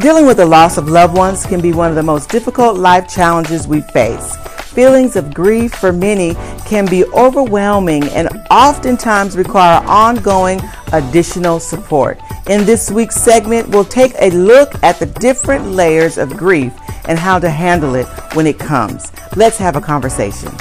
Dealing with the loss of loved ones can be one of the most difficult life challenges we face. Feelings of grief for many can be overwhelming and oftentimes require ongoing additional support. In this week's segment, we'll take a look at the different layers of grief and how to handle it when it comes. Let's have a conversation.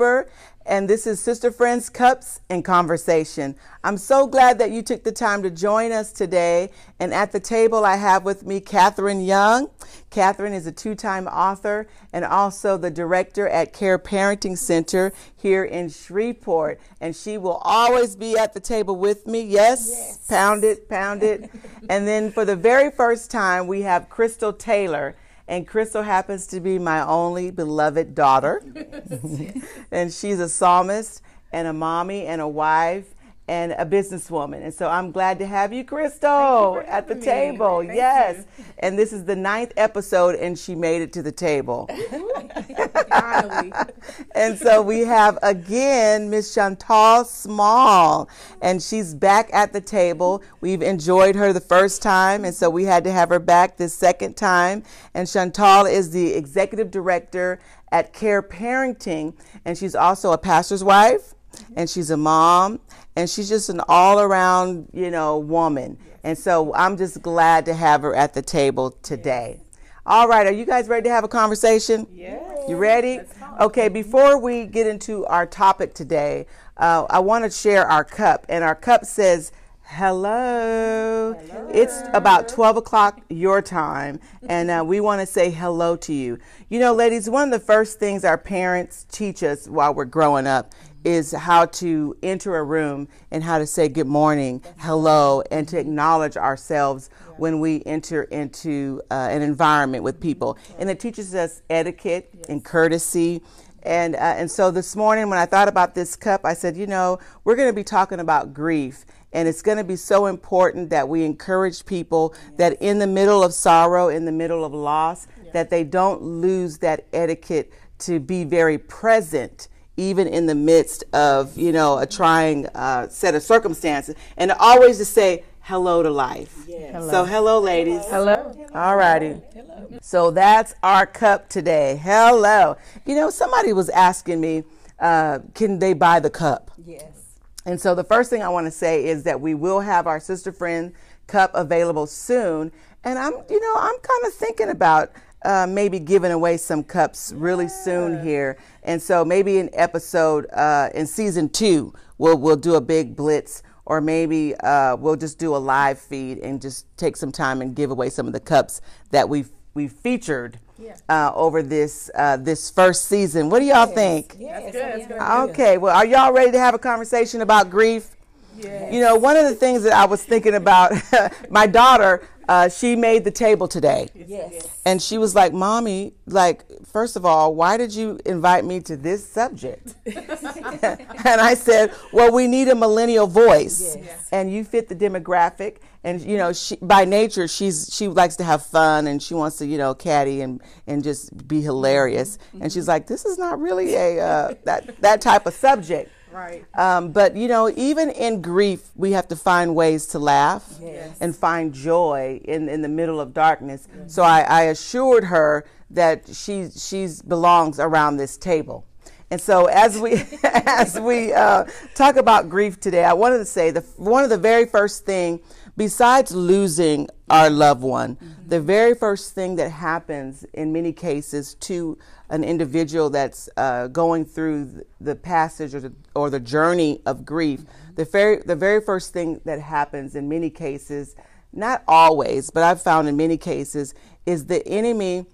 Cooper, and this is Sister Friends Cups and Conversation. I'm so glad that you took the time to join us today. And at the table, I have with me Catherine Young. Catherine is a two time author and also the director at Care Parenting Center here in Shreveport. And she will always be at the table with me. Yes? yes. Pound it, pound it. and then for the very first time, we have Crystal Taylor and Crystal happens to be my only beloved daughter. and she's a psalmist and a mommy and a wife and a businesswoman. And so I'm glad to have you, Crystal, you at the me. table. Thank yes. You. And this is the ninth episode, and she made it to the table. and so we have again Miss Chantal Small, and she's back at the table. We've enjoyed her the first time, and so we had to have her back this second time. And Chantal is the executive director at Care Parenting, and she's also a pastor's wife and she's a mom and she's just an all around, you know, woman. And so I'm just glad to have her at the table today. All right, are you guys ready to have a conversation? Yes. You ready? Okay, before we get into our topic today, uh, I want to share our cup. And our cup says, Hello. hello. It's about 12 o'clock your time, and uh, we want to say hello to you. You know, ladies, one of the first things our parents teach us while we're growing up is how to enter a room and how to say good morning, hello, and to acknowledge ourselves when we enter into uh, an environment with people. And it teaches us etiquette and courtesy. And, uh, and so this morning, when I thought about this cup, I said, you know, we're going to be talking about grief. And it's going to be so important that we encourage people that in the middle of sorrow, in the middle of loss, that they don't lose that etiquette to be very present even in the midst of you know a trying uh, set of circumstances, and always to say hello to life. Yes. Hello. So hello, ladies. Hello. All righty. Hello. So that's our cup today. Hello. You know, somebody was asking me, uh, can they buy the cup? Yes. And so the first thing I want to say is that we will have our sister friend cup available soon. And I'm, you know, I'm kind of thinking about uh, maybe giving away some cups really yeah. soon here. And so maybe in episode uh, in season two, we'll we'll do a big blitz, or maybe uh, we'll just do a live feed and just take some time and give away some of the cups that we've we featured yeah. uh, over this uh, this first season. What do y'all yes. think? Yes. That's good. Okay. Well, are y'all ready to have a conversation about grief? Yes. You know, one of the things that I was thinking about, my daughter, uh, she made the table today. Yes. And she was like, Mommy, like, first of all, why did you invite me to this subject? and I said, Well, we need a millennial voice. Yes. And you fit the demographic. And you know, she by nature she's she likes to have fun and she wants to, you know, caddy and and just be hilarious. Mm-hmm. And she's like, This is not really a uh, that that type of subject. Right. Um, but you know, even in grief, we have to find ways to laugh yes. and find joy in, in the middle of darkness. Mm-hmm. So I, I, assured her that she she's belongs around this table. And so as we as we uh, talk about grief today, I wanted to say the one of the very first thing, besides losing our loved one, mm-hmm. the very first thing that happens in many cases to an individual that's uh, going through the passage or the, or the journey of grief, the very, the very first thing that happens in many cases, not always, but I've found in many cases, is the enemy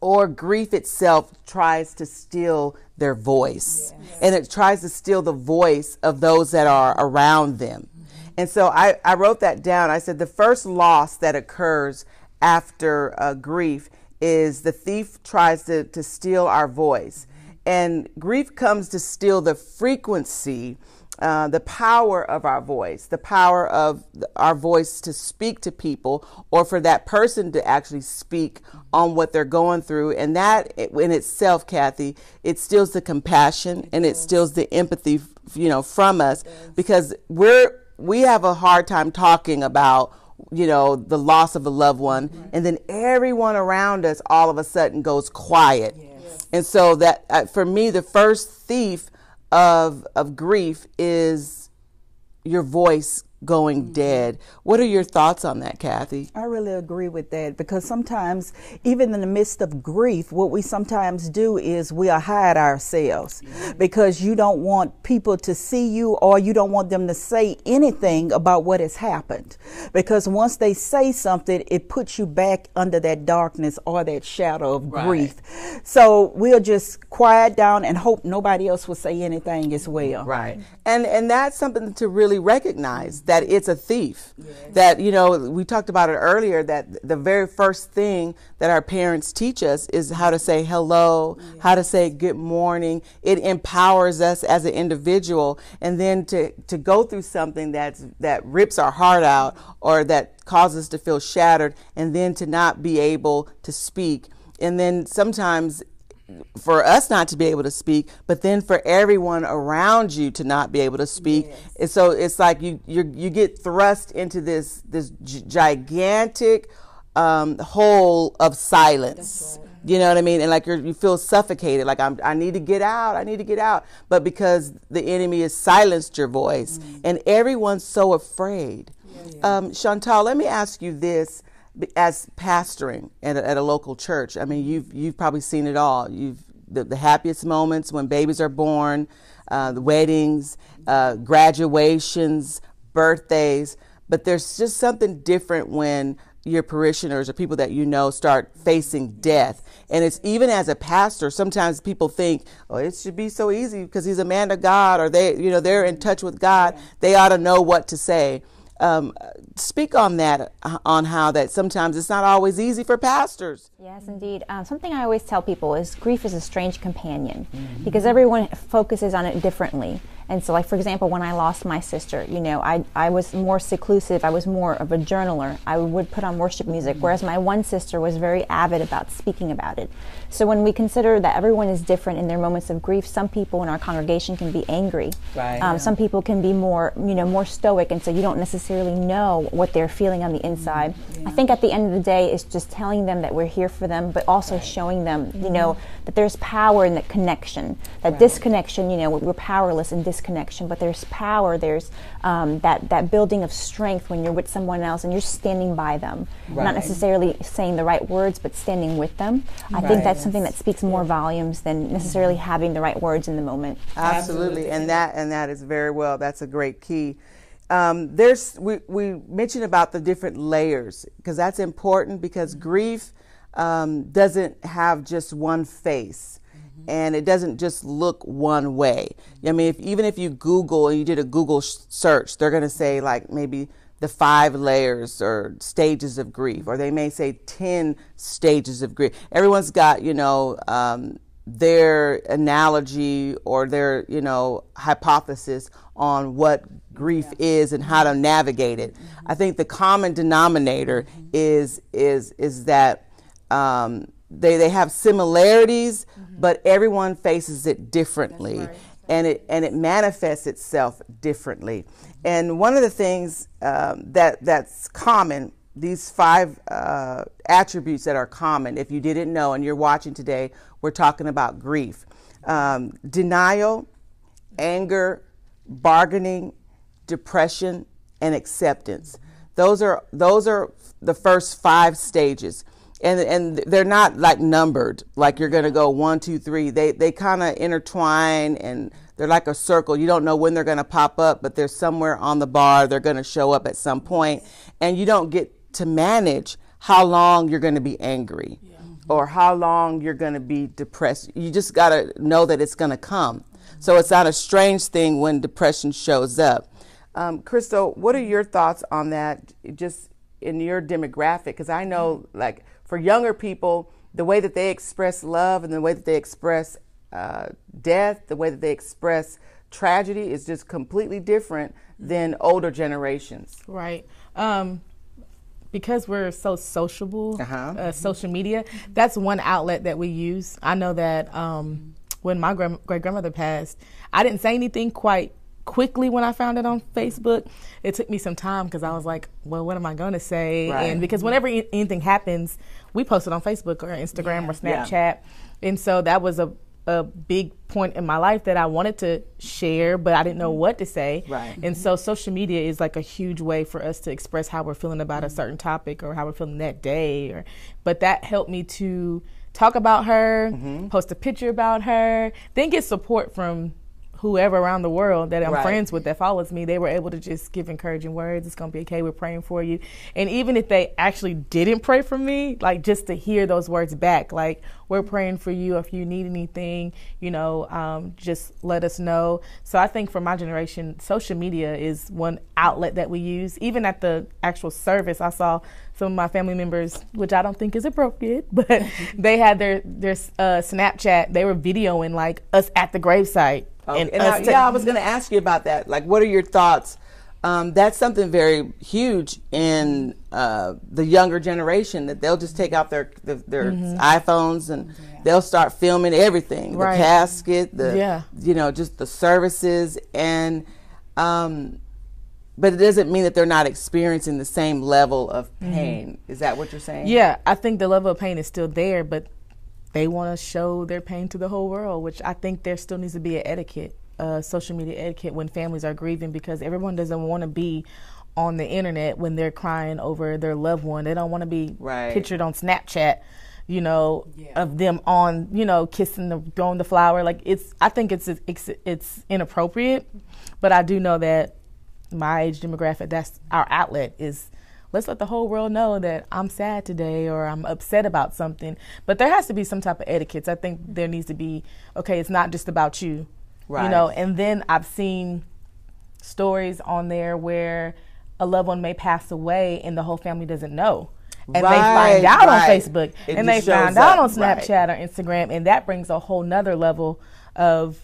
or grief itself tries to steal their voice. Yes. And it tries to steal the voice of those that are around them. And so I, I wrote that down. I said the first loss that occurs after uh, grief is the thief tries to, to steal our voice. And grief comes to steal the frequency, uh, the power of our voice, the power of our voice to speak to people or for that person to actually speak on what they're going through. And that in itself, Kathy, it steals the compassion and it steals the empathy, you know, from us because we're, we have a hard time talking about you know, the loss of a loved one, mm-hmm. and then everyone around us all of a sudden goes quiet. Yes. And so that uh, for me, the first thief of of grief is your voice going mm-hmm. dead. What are your thoughts on that, Kathy? I really agree with that because sometimes, even in the midst of grief, what we sometimes do is we hide ourselves mm-hmm. because you don't want people to see you or you don't want them to say anything about what has happened. Because once they say something, it puts you back under that darkness or that shadow of right. grief. So we'll just quiet down and hope nobody else will say anything as well. Right. And and that's something to really recognize that it's a thief. Yes. That, you know, we talked about it earlier that the very first thing that our parents teach us is how to say hello, yes. how to say good morning. It empowers us as an individual. And then to, to go through something that's, that rips our heart out or that causes us to feel shattered and then to not be able to speak. And then sometimes for us not to be able to speak, but then for everyone around you to not be able to speak. Yes. And so it's like you you you get thrust into this this gigantic um, hole of silence. Right. You know what I mean? And like you feel suffocated, like I'm, I need to get out, I need to get out. But because the enemy has silenced your voice, mm-hmm. and everyone's so afraid. Yeah. Um, Chantal, let me ask you this: as pastoring at a, at a local church, I mean, you've you've probably seen it all. You've the, the happiest moments when babies are born, uh, the weddings, uh, graduations, birthdays. But there's just something different when your parishioners or people that you know start facing death. And it's even as a pastor, sometimes people think, oh, it should be so easy because he's a man of God or they, you know, they're in touch with God. They ought to know what to say. Um, speak on that, uh, on how that sometimes it's not always easy for pastors. Yes, indeed. Um, something I always tell people is grief is a strange companion mm-hmm. because everyone focuses on it differently. And so, like for example, when I lost my sister, you know, I I was more seclusive. I was more of a journaler. I would put on worship music, whereas my one sister was very avid about speaking about it. So when we consider that everyone is different in their moments of grief, some people in our congregation can be angry. Right. Um, yeah. Some people can be more, you know, more stoic, and so you don't necessarily know what they're feeling on the inside. Yeah. I think at the end of the day, it's just telling them that we're here for them, but also right. showing them, you know, mm-hmm. that there's power in that connection. That right. disconnection, you know, we're powerless in disconnection, but there's power. There's um, that that building of strength when you're with someone else and you're standing by them, not necessarily saying the right words, but standing with them. I think that's something that speaks more volumes than necessarily mm-hmm. having the right words in the moment. Absolutely, and that and that is very well. That's a great key. Um, there's we we mentioned about the different layers because that's important because mm-hmm. grief um, doesn't have just one face mm-hmm. and it doesn't just look one way. I mean, if, even if you Google and you did a Google search, they're going to say like maybe the five layers or stages of grief, or they may say 10 stages of grief. Everyone's got, you know, um, their analogy or their, you know, hypothesis on what grief yeah. is and how to navigate it. Mm-hmm. I think the common denominator mm-hmm. is is is that um, they they have similarities, mm-hmm. but everyone faces it differently. Right. And it and it manifests itself differently. And one of the things um, that that's common, these five uh, attributes that are common, if you didn't know and you're watching today, we're talking about grief, um, denial, anger, bargaining, depression, and acceptance. Those are those are the first five stages. And, and they're not like numbered, like you're going to go one, two, three. They, they kind of intertwine and they're like a circle. You don't know when they're going to pop up, but they're somewhere on the bar. They're going to show up at some point, and you don't get to manage how long you're going to be angry yeah. or how long you're going to be depressed. You just got to know that it's going to come. So it's not a strange thing when depression shows up. Um, Crystal, what are your thoughts on that? Just in your demographic because I know like for younger people, the way that they express love and the way that they express uh, death, the way that they express tragedy is just completely different than older generations. Right. Um, because we're so sociable, Uh-huh. uh, social media, that's one outlet that we use. I know that um, when my great grandmother passed, I didn't say anything quite quickly when I found it on Facebook. It took me some time because I was like, well, what am I going to say? Right. And because whenever anything happens, we post it on Facebook or Instagram or Yeah. Snapchat. And so that was a, a big point in my life that I wanted to share, but I didn't know what to say. Right. And so social media is like a huge way for us to express how we're feeling about a certain topic or how we're feeling that day or but that helped me to talk about her, Mm-hmm. post a picture about her, then get support from whoever around the world that I'm Right. friends with that follows me. They were able to just give encouraging words. It's going to be okay. We're praying for you. And even if they actually didn't pray for me, like just to hear those words back, like we're praying for you. If you need anything, you know, um, just let us know. So I think for my generation, social media is one outlet that we use. Even at the actual service, I saw some of my family members, which I don't think is appropriate, but they had their their uh, Snapchat. They were videoing like us at the gravesite. And, us I, ta- yeah, I was going to ask you about that. Like, what are your thoughts? Um, that's something very huge in uh, the younger generation that they'll just take out their their, their iPhones and they'll start filming everything, Mm-hmm. Right. the casket, the Yeah. you know, just the services, and um, but it doesn't mean that they're not experiencing the same level of pain. Is that what you're saying? Mm-hmm. Yeah, I think the level of pain is still there, but they want to show their pain to the whole world, which I think there still needs to be an etiquette, uh, social media etiquette when families are grieving because everyone doesn't want to be on the internet when they're crying over their loved one. They don't want to be Right. pictured on Snapchat, you know, of them on, you know, kissing the throwing the flower. Like it's, I think it's it's it's inappropriate, but I do know that my age demographic, that's our outlet is let's let the whole world know that I'm sad today or I'm upset about something. But there has to be some type of etiquette. I think there needs to be okay, it's not just about you. Right. You know, and then I've seen stories on there where a loved one may pass away and the whole family doesn't know. And they find out right. on Facebook It and they find out up, on right. Snapchat or Instagram and that brings a whole nother level of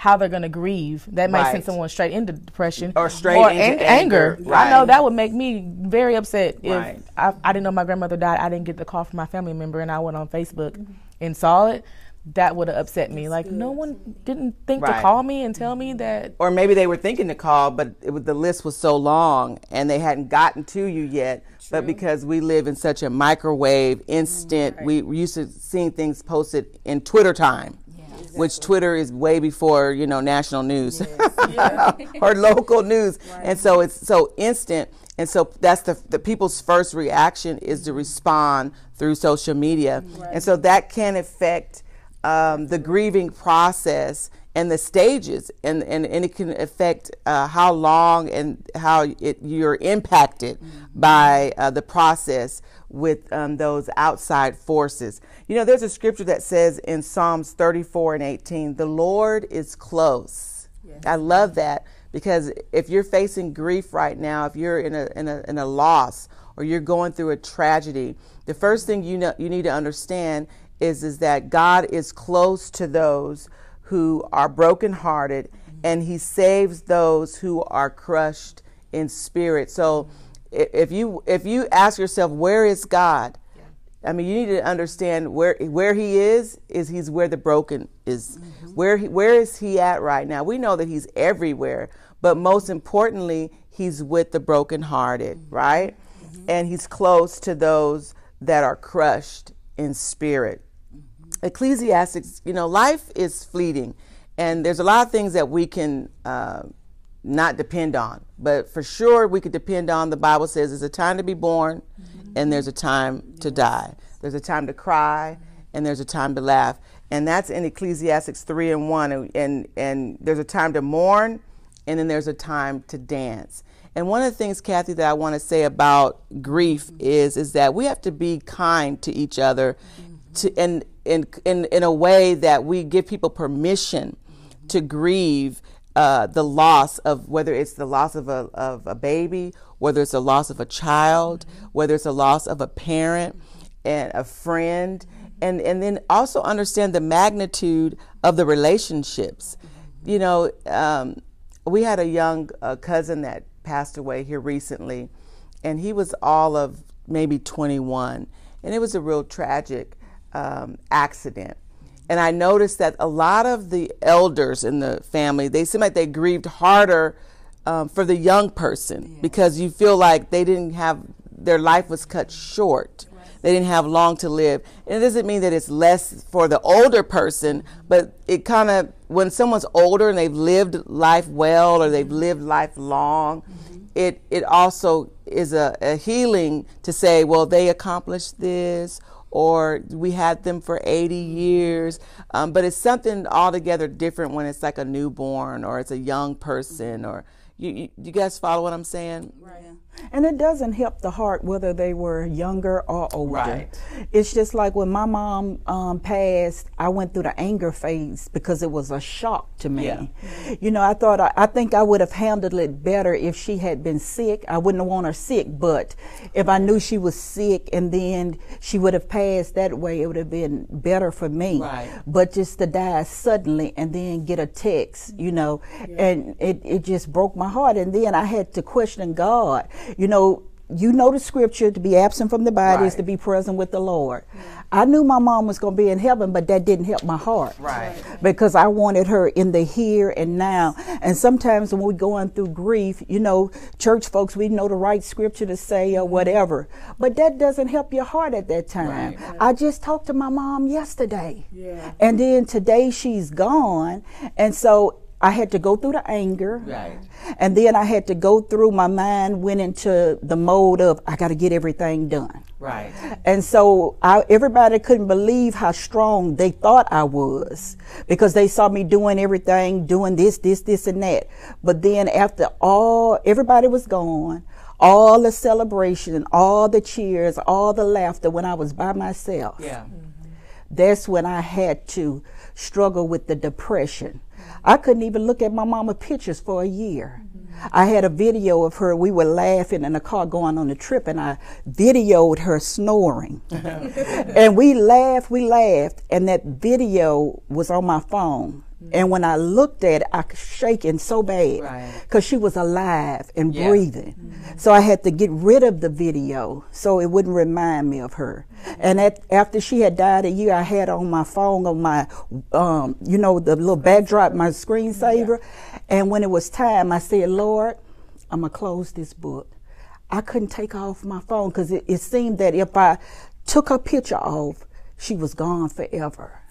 how they're going to grieve. That may Right. send someone straight into depression Or straight into ang- anger. I know that would make me very upset if Right. I, I didn't know my grandmother died. I didn't get the call from my family member, and I went on Facebook and saw it. That would have upset me. Like no one didn't think Right. to call me and tell me that. or maybe they were thinking to call, but it was, the list was so long and they hadn't gotten to you yet. But because we live in such a microwave, instant, we we used to seeing things posted in Twitter time, which Twitter is way before you know national news. Or local news, and so it's so instant. And so that's the the people's first reaction is to respond through social media, and so that can affect um, the grieving process and the stages. And, and, and it can affect uh, how long and how it, you're impacted by uh, the process with um, those outside forces. You know there's a scripture that says in psalms 34 and 18 the lord is close. I love that because if you're facing grief right now if you're in a, in a, in a loss or you're going through a tragedy the first thing you know you need to understand is is that God is close to those who are brokenhearted and he saves those who are crushed in spirit. So i- if you if you ask yourself where is God? I mean, you need to understand where where he is is he's where the broken is. Mm-hmm. Where he, where is he at right now? We know that he's everywhere, but most importantly, he's with the brokenhearted, mm-hmm. right? Mm-hmm. And he's close to those that are crushed in spirit. Ecclesiastics, you know, life is fleeting, and there's a lot of things that we can uh, not depend on, but for sure we could depend on. The Bible says there's a time to be born, and there's a time to die. There's a time to cry, and there's a time to laugh, and that's in Ecclesiastics three and one. And and, and there's a time to mourn, and then there's a time to dance. And one of the things, Kathy, that I want to say about grief is is that we have to be kind to each other, to and in in in a way that we give people permission to grieve uh, the loss of whether it's the loss of a, of a baby, whether it's the loss of a child, whether it's a loss of a parent and a friend, and, and then also understand the magnitude of the relationships. You know, um, we had a young uh, cousin that passed away here recently, and he was all of maybe 21, and it was a real tragic um, accident. And I noticed that a lot of the elders in the family, they seem like they grieved harder um, for the young person yeah. because you feel like they didn't have, their life was cut short. Right. They didn't have long to live. And it doesn't mean that it's less for the older person, but it kind of, when someone's older and they've lived life well or they've lived life long, mm-hmm. it, it also is a, a healing to say, well, they accomplished this or we had them for 80 years. Um, but it's something altogether different when it's like a newborn or it's a young person or you, you, you guys follow what I'm saying? Right. And it doesn't help the heart whether they were younger or older. Right. It's just like when my mom um, passed, I went through the anger phase because it was a shock to me. Yeah. You know, I thought, I, I think I would have handled it better if she had been sick. I wouldn't have wanted her sick, but if I knew she was sick and then she would have passed that way, it would have been better for me. Right. But just to die suddenly and then get a text, you know, yeah. and it, it just broke my heart. And then I had to question God you know, you know the scripture to be absent from the body right. is to be present with the Lord. I knew my mom was going to be in heaven, but that didn't help my heart. Right. Because I wanted her in the here and now. And sometimes when we're going through grief, you know, church folks, we know the right scripture to say or mm-hmm. whatever. But that doesn't help your heart at that time. Right. I just talked to my mom yesterday. Yeah. And then today she's gone. And so I had to go through the anger. Right. And then I had to go through my mind went into the mode of I got to get everything done. Right. And so I, everybody couldn't believe how strong they thought I was because they saw me doing everything, doing this, this, this, and that. But then after all, everybody was gone, all the celebration all the cheers, all the laughter when I was by myself. Yeah. Mm-hmm. That's when I had to struggle with the depression I couldn't even look at my mama pictures for a year. I had a video of her. We were laughing in the car going on a trip, and I videoed her snoring. and we laughed, we laughed, and that video was on my phone. And when I looked at it, I was shaking so bad because right. she was alive and yeah. breathing. Mm-hmm. So I had to get rid of the video so it wouldn't remind me of her. Mm-hmm. And at, after she had died a year, I had on my phone on my, um, you know, the little backdrop, my screensaver. Yeah. And when it was time, I said, Lord, I'm going to close this book. I couldn't take off my phone because it, it seemed that if I took her picture off, she was gone forever.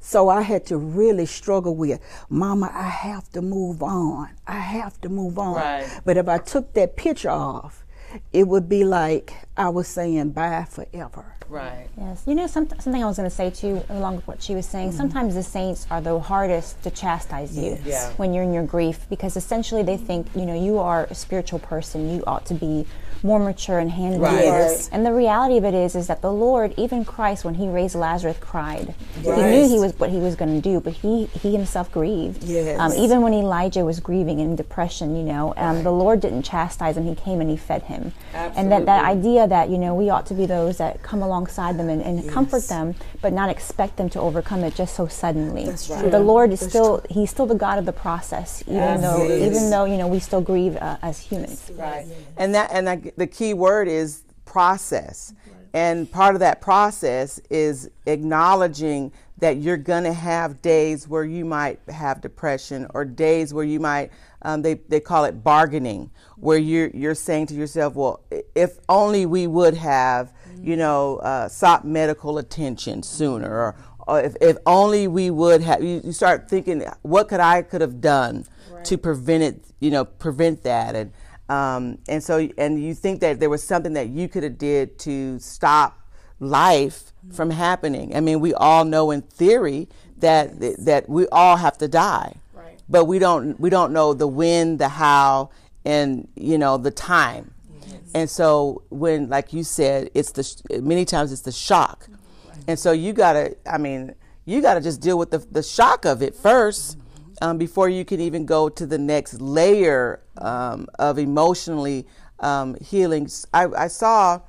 So I had to really struggle with, Mama, I have to move on. I have to move on. Right. But if I took that picture off, it would be like I was saying bye forever. Right. Yes. You know, some, something I was going to say too, along with what she was saying. Mm-hmm. Sometimes the saints are the hardest to chastise you yes. when you're in your grief because essentially they think, you know, you are a spiritual person. You ought to be more mature and handle right. this. And the reality of it is, is that the Lord, even Christ, when He raised Lazarus, cried. Right. He knew He was what He was going to do, but He He Himself grieved. Yes. Um, even when Elijah was grieving in depression, you know, um, right. the Lord didn't chastise him. He came and He fed him. Absolutely. And that that idea that you know we ought to be those that come alongside them and, and yes. comfort them, but not expect them to overcome it just so suddenly. That's right. The Lord is That's still true. He's still the God of the process, even yes. though even though you know we still grieve uh, as humans. Right. And that and that, the key word is process. And part of that process is acknowledging that you're going to have days where you might have depression or days where you might, um, they, they call it bargaining, where you're, you're saying to yourself, well, if only we would have, you know, uh, sought medical attention sooner or, or if, if only we would have, you, you start thinking, what could I could have done right. to prevent it, you know, prevent that. And, um, and so, and you think that there was something that you could have did to stop life from happening. I mean, we all know in theory that that we all have to die, right. but we don't we don't know the when, the how, and you know the time. Yes. And so, when, like you said, it's the many times it's the shock, right. and so you gotta. I mean, you gotta just deal with the the shock of it 1st um, before you can even go to the next layer um, of emotionally um, healing. I, I saw,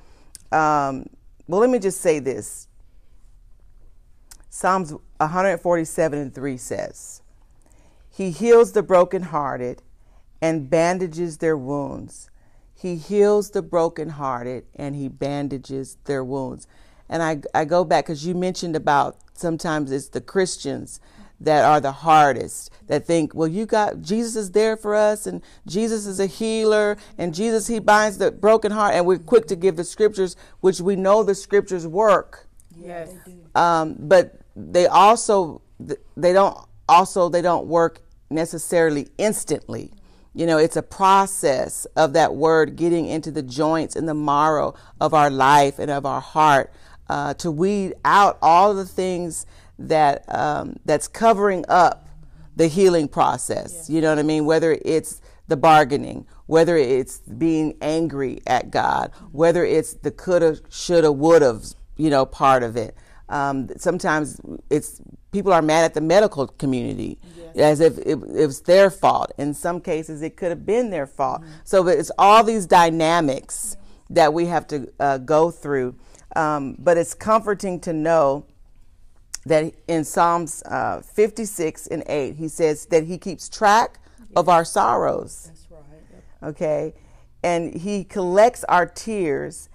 um, well, let me just say this Psalms 147 and 3 says, He heals the brokenhearted and bandages their wounds. He heals the brokenhearted and he bandages their wounds. And I, I go back because you mentioned about sometimes it's the Christians that are the hardest that think, well, you got Jesus is there for us, and Jesus is a healer, and Jesus he binds the broken heart, and we're quick to give the scriptures, which we know the scriptures work. Yes. Um, but they also they don't also they don't work necessarily instantly. You know, it's a process of that word getting into the joints and the marrow of our life and of our heart uh, to weed out all the things that um, that's covering up the healing process. Yeah. You know what I mean? Whether it's the bargaining, whether it's being angry at God, whether it's the coulda, shoulda, woulda, you know, part of it. Um, sometimes it's people are mad at the medical community yes. as if it, it, was their fault. In some cases, it could have been their fault. Mm-hmm. So it's all these dynamics that we have to uh, go through. Um, but it's comforting to know that in Psalms uh, 56 and 8, he says that he keeps track of our sorrows. That's right. Okay. And he collects our tears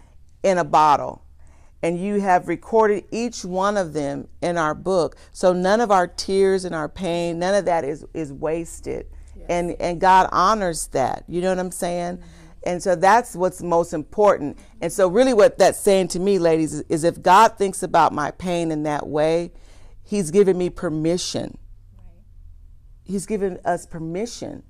in a bottle. And you have recorded each one of them in our book. So none of our tears and our pain, none of that is, is wasted. Yes. And, and God honors that. You know what I'm saying? Mm-hmm. And so that's what's most important. And so, really, what that's saying to me, ladies, is, is if God thinks about my pain in that way, He's given me permission. He's given us permission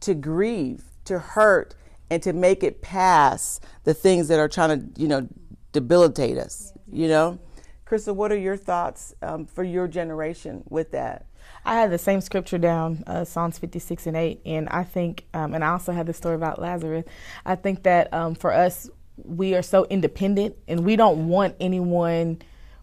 to grieve, to hurt, and to make it pass the things that are trying to, you know, debilitate us. You know, Crystal, what are your thoughts um, for your generation with that? I had the same scripture down, uh, Psalms 56 and 8, and I think, um, and I also had the story about Lazarus. I think that um, for us, we are so independent and we don't want anyone,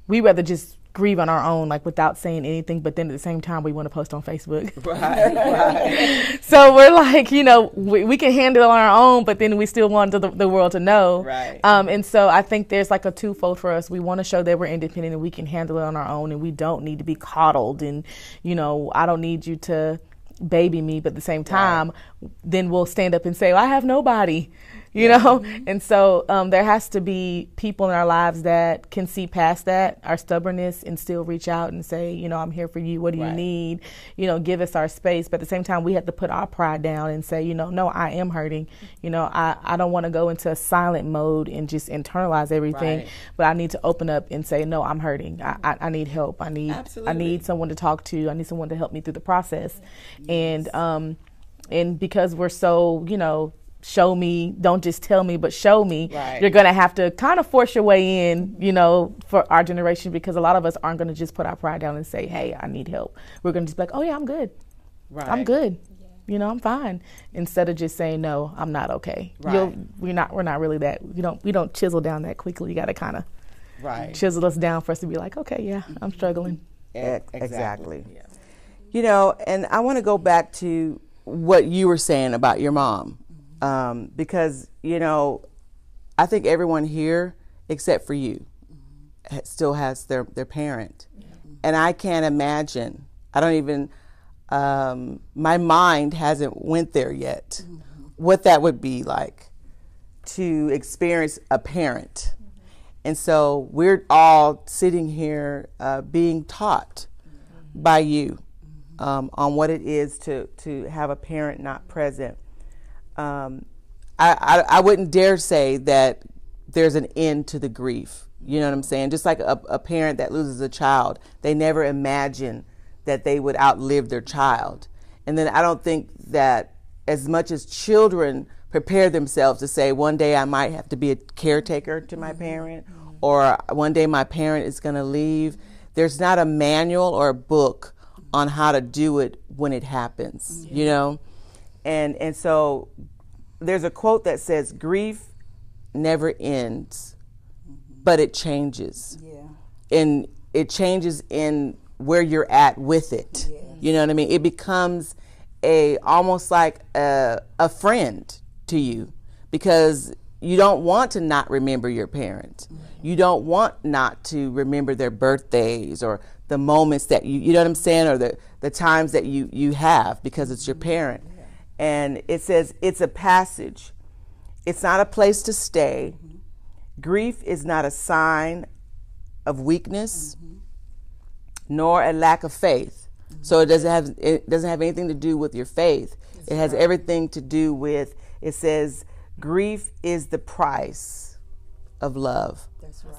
we rather just grieve on our own, like without saying anything. But then at the same time, we want to post on Facebook. Right. right. so we're like, you know, we, we, can handle it on our own, but then we still want the, the world to know. Right. Um, and so I think there's like a twofold for us. We want to show that we're independent and we can handle it on our own, and we don't need to be coddled. And you know, I don't need you to baby me, but at the same time, right. then we'll stand up and say, well, I have nobody you know? Mm-hmm. And so um, there has to be people in our lives that can see past that, our stubbornness, and still reach out and say, you know, I'm here for you. What do right. you need? You know, give us our space. But at the same time, we have to put our pride down and say, you know, no, I am hurting. You know, I, I don't want to go into a silent mode and just internalize everything, right. but I need to open up and say, no, I'm hurting. I, I, I need help. I need Absolutely. I need someone to talk to. I need someone to help me through the process. Yes. And um, and because we're so, you know, show me, don't just tell me, but show me. Right. You're going to have to kind of force your way in, you know, for our generation because a lot of us aren't going to just put our pride down and say, hey, I need help. We're going to just be like, oh, yeah, I'm good. Right. I'm good. You know, I'm fine. Instead of just saying no, I'm not okay. Right. You'll, we're not. We're not really that. We don't. We don't chisel down that quickly. You got to kind of right. chisel us down for us to be like, okay, yeah, I'm struggling. Exactly. exactly. Yeah. You know, and I want to go back to what you were saying about your mom um, because you know, I think everyone here except for you mm-hmm. still has their their parent, yeah. and I can't imagine. I don't even. Um, my mind hasn't went there yet. Mm-hmm. What that would be like to experience a parent, mm-hmm. and so we're all sitting here uh, being taught mm-hmm. by you um, on what it is to to have a parent not present um, I, I, I wouldn't dare say that there's an end to the grief. You know what I'm saying? Just like a, a parent that loses a child, they never imagine that they would outlive their child. And then I don't think that as much as children prepare themselves to say, one day I might have to be a caretaker to my parent, or one day my parent is going to leave, there's not a manual or a book on how to do it when it happens, you know? And and so there's a quote that says grief never ends, mm-hmm. but it changes. Yeah. And it changes in where you're at with it. Yeah. You know what I mean? It becomes a almost like a, a friend to you because you don't want to not remember your parents. You don't want not to remember their birthdays or the moments that you you know what I'm saying or the the times that you you have because it's your parent. And it says it's a passage. It's not a place to stay. Grief is not a sign of weakness nor a lack of faith. So it doesn't have it doesn't have anything to do with your faith. it has everything to do with it says grief is the price of love.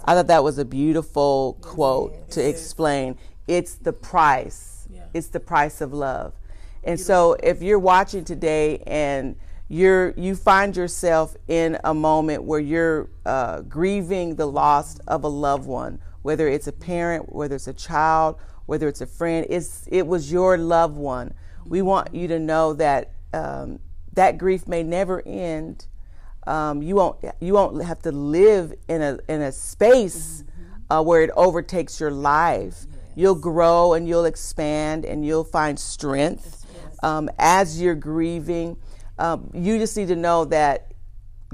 I thought that was a beautiful quote to explain. It's the price. It's the price of love. And so if you're watching today and you're you find yourself in a moment where you're uh, grieving the loss of a loved one, whether it's a parent, whether it's a child, whether it's a friend, it's it was your loved one. We want you to know that um, that grief may never end. Um, you won't you won't have to live in a in a space uh, where it overtakes your life. You'll grow and you'll expand and you'll find strength um, as you're grieving. Um, you just need to know that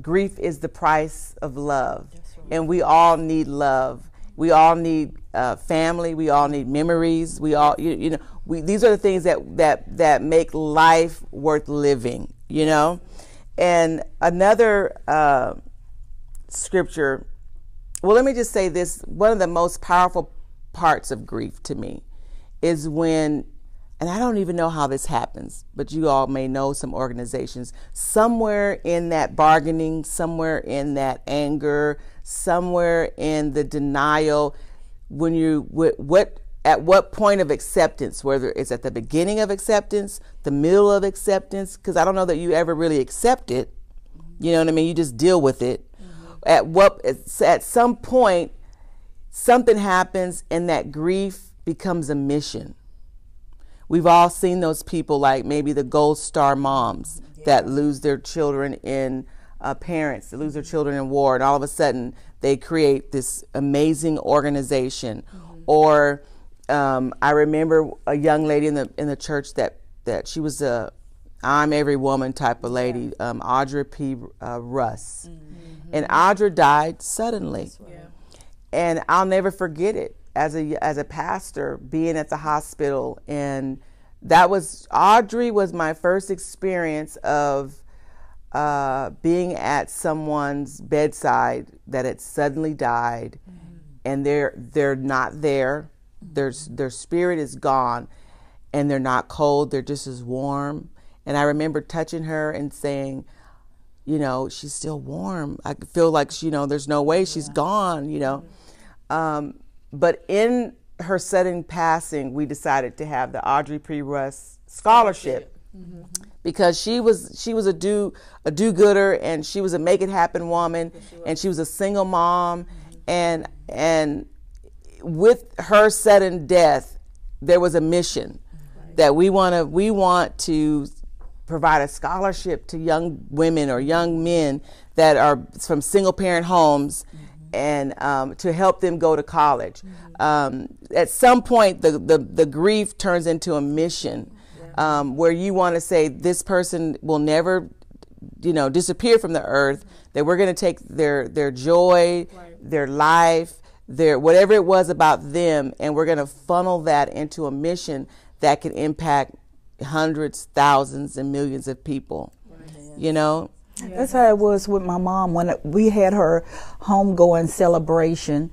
grief is the price of love, and we all need love. We all need uh, family. We all need memories. We all, you, you know, we, these are the things that that that make life worth living. You know, and another uh, scripture. Well, let me just say this: one of the most powerful parts of grief to me is when and I don't even know how this happens, but you all may know some organizations. Somewhere in that bargaining, somewhere in that anger, somewhere in the denial, when you what, what at what point of acceptance, whether it's at the beginning of acceptance, the middle of acceptance, because I don't know that you ever really accept it. You know what I mean? You just deal with it. Mm-hmm. At what at some point, something happens, and that grief becomes a mission We've all seen those people, like maybe the Gold Star moms yeah. that lose their children in uh, parents, that lose their children in war, and all of a sudden they create this amazing organization. Mm-hmm. Or um, I remember a young lady in the in the church that that she was a I'm every woman type of lady, um, Audra P. Uh, Russ, mm-hmm. and Audra died suddenly, right. and I'll never forget it as a as a pastor being at the hospital and that was Audrey was my first experience of uh, being at someone's bedside that had suddenly died mm-hmm. and they're they're not there their their spirit is gone and they're not cold they're just as warm and I remember touching her and saying you know she's still warm I feel like she, you know there's no way she's yeah. gone you know mm-hmm. um, but in her sudden passing, we decided to have the Audrey P. Russ Scholarship mm-hmm. because she was she was a do a do gooder and she was a make it happen woman yes, and she was a single mom mm-hmm. and and with her sudden death, there was a mission right. that we want to we want to provide a scholarship to young women or young men that are from single parent homes. Mm-hmm and um, to help them go to college. Mm-hmm. Um, at some point, the, the, the, grief turns into a mission yeah. um, where you want to say, this person will never, you know, disappear from the earth, that we're going to take their, their joy, right. their life, their whatever it was about them, and we're going to funnel that into a mission that can impact hundreds, thousands, and millions of people. Right. You know, yeah. That's how it was with my mom when we had her homegoing celebration.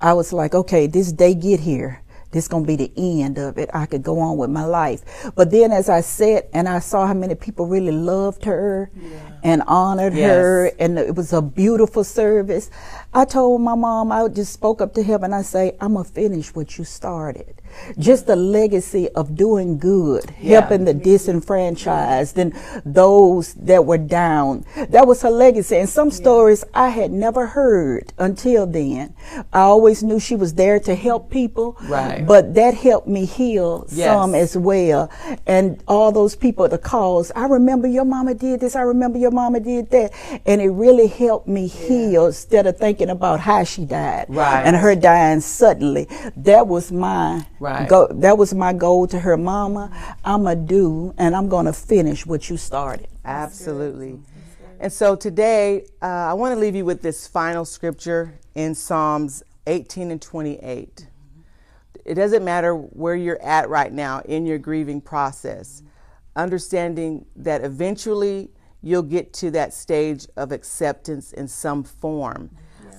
I was like, okay, this day get here. This gonna be the end of it. I could go on with my life. But then, as I said, and I saw how many people really loved her yeah. And honored yes. her, and it was a beautiful service. I told my mom, I just spoke up to heaven. and I say, I'm gonna finish what you started just the legacy of doing good, yeah. helping the disenfranchised and those that were down. That was her legacy. And some stories I had never heard until then. I always knew she was there to help people, right. but that helped me heal yes. some as well. And all those people, the calls, I remember your mama did this, I remember your mama did that. And it really helped me heal instead of thinking about how she died right. and her dying suddenly. That was my Right. Go, that was my goal to her mama. I'ma do and I'm gonna finish what you started. Absolutely. And so today, uh, I want to leave you with this final scripture in Psalms 18 and 28. It doesn't matter where you're at right now in your grieving process, understanding that eventually you'll get to that stage of acceptance in some form.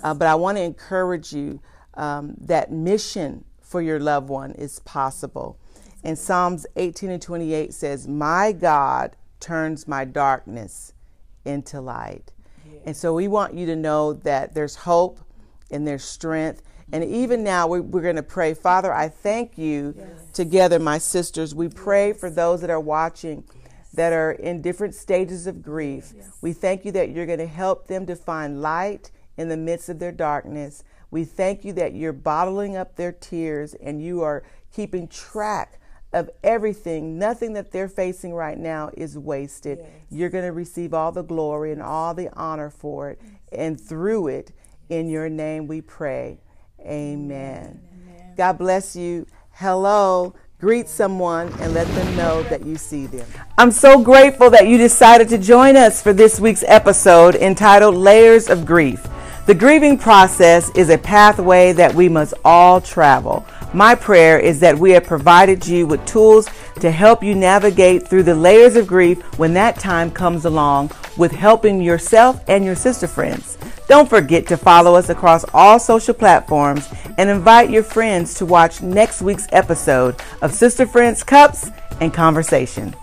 Uh, but I want to encourage you um, that mission for your loved one is possible. And Psalms 18 and 28 says, My God turns my darkness into light. And so we want you to know that there's hope and there's strength. And even now, we, we're going to pray. Father, I thank you together, my sisters. We pray for those that are watching that are in different stages of grief. We thank you that you're going to help them to find light in the midst of their darkness. We thank you that you're bottling up their tears and you are keeping track of everything. Nothing that they're facing right now is wasted. You're going to receive all the glory and all the honor for it. And through it, in your name we pray. Amen. God bless you. Hello. Greet someone and let them know that you see them. I'm so grateful that you decided to join us for this week's episode entitled Layers of Grief. The grieving process is a pathway that we must all travel. My prayer is that we have provided you with tools to help you navigate through the layers of grief when that time comes along with helping yourself and your sister friends. Don't forget to follow us across all social platforms and invite your friends to watch next week's episode of Sister Friends Cups and Conversation.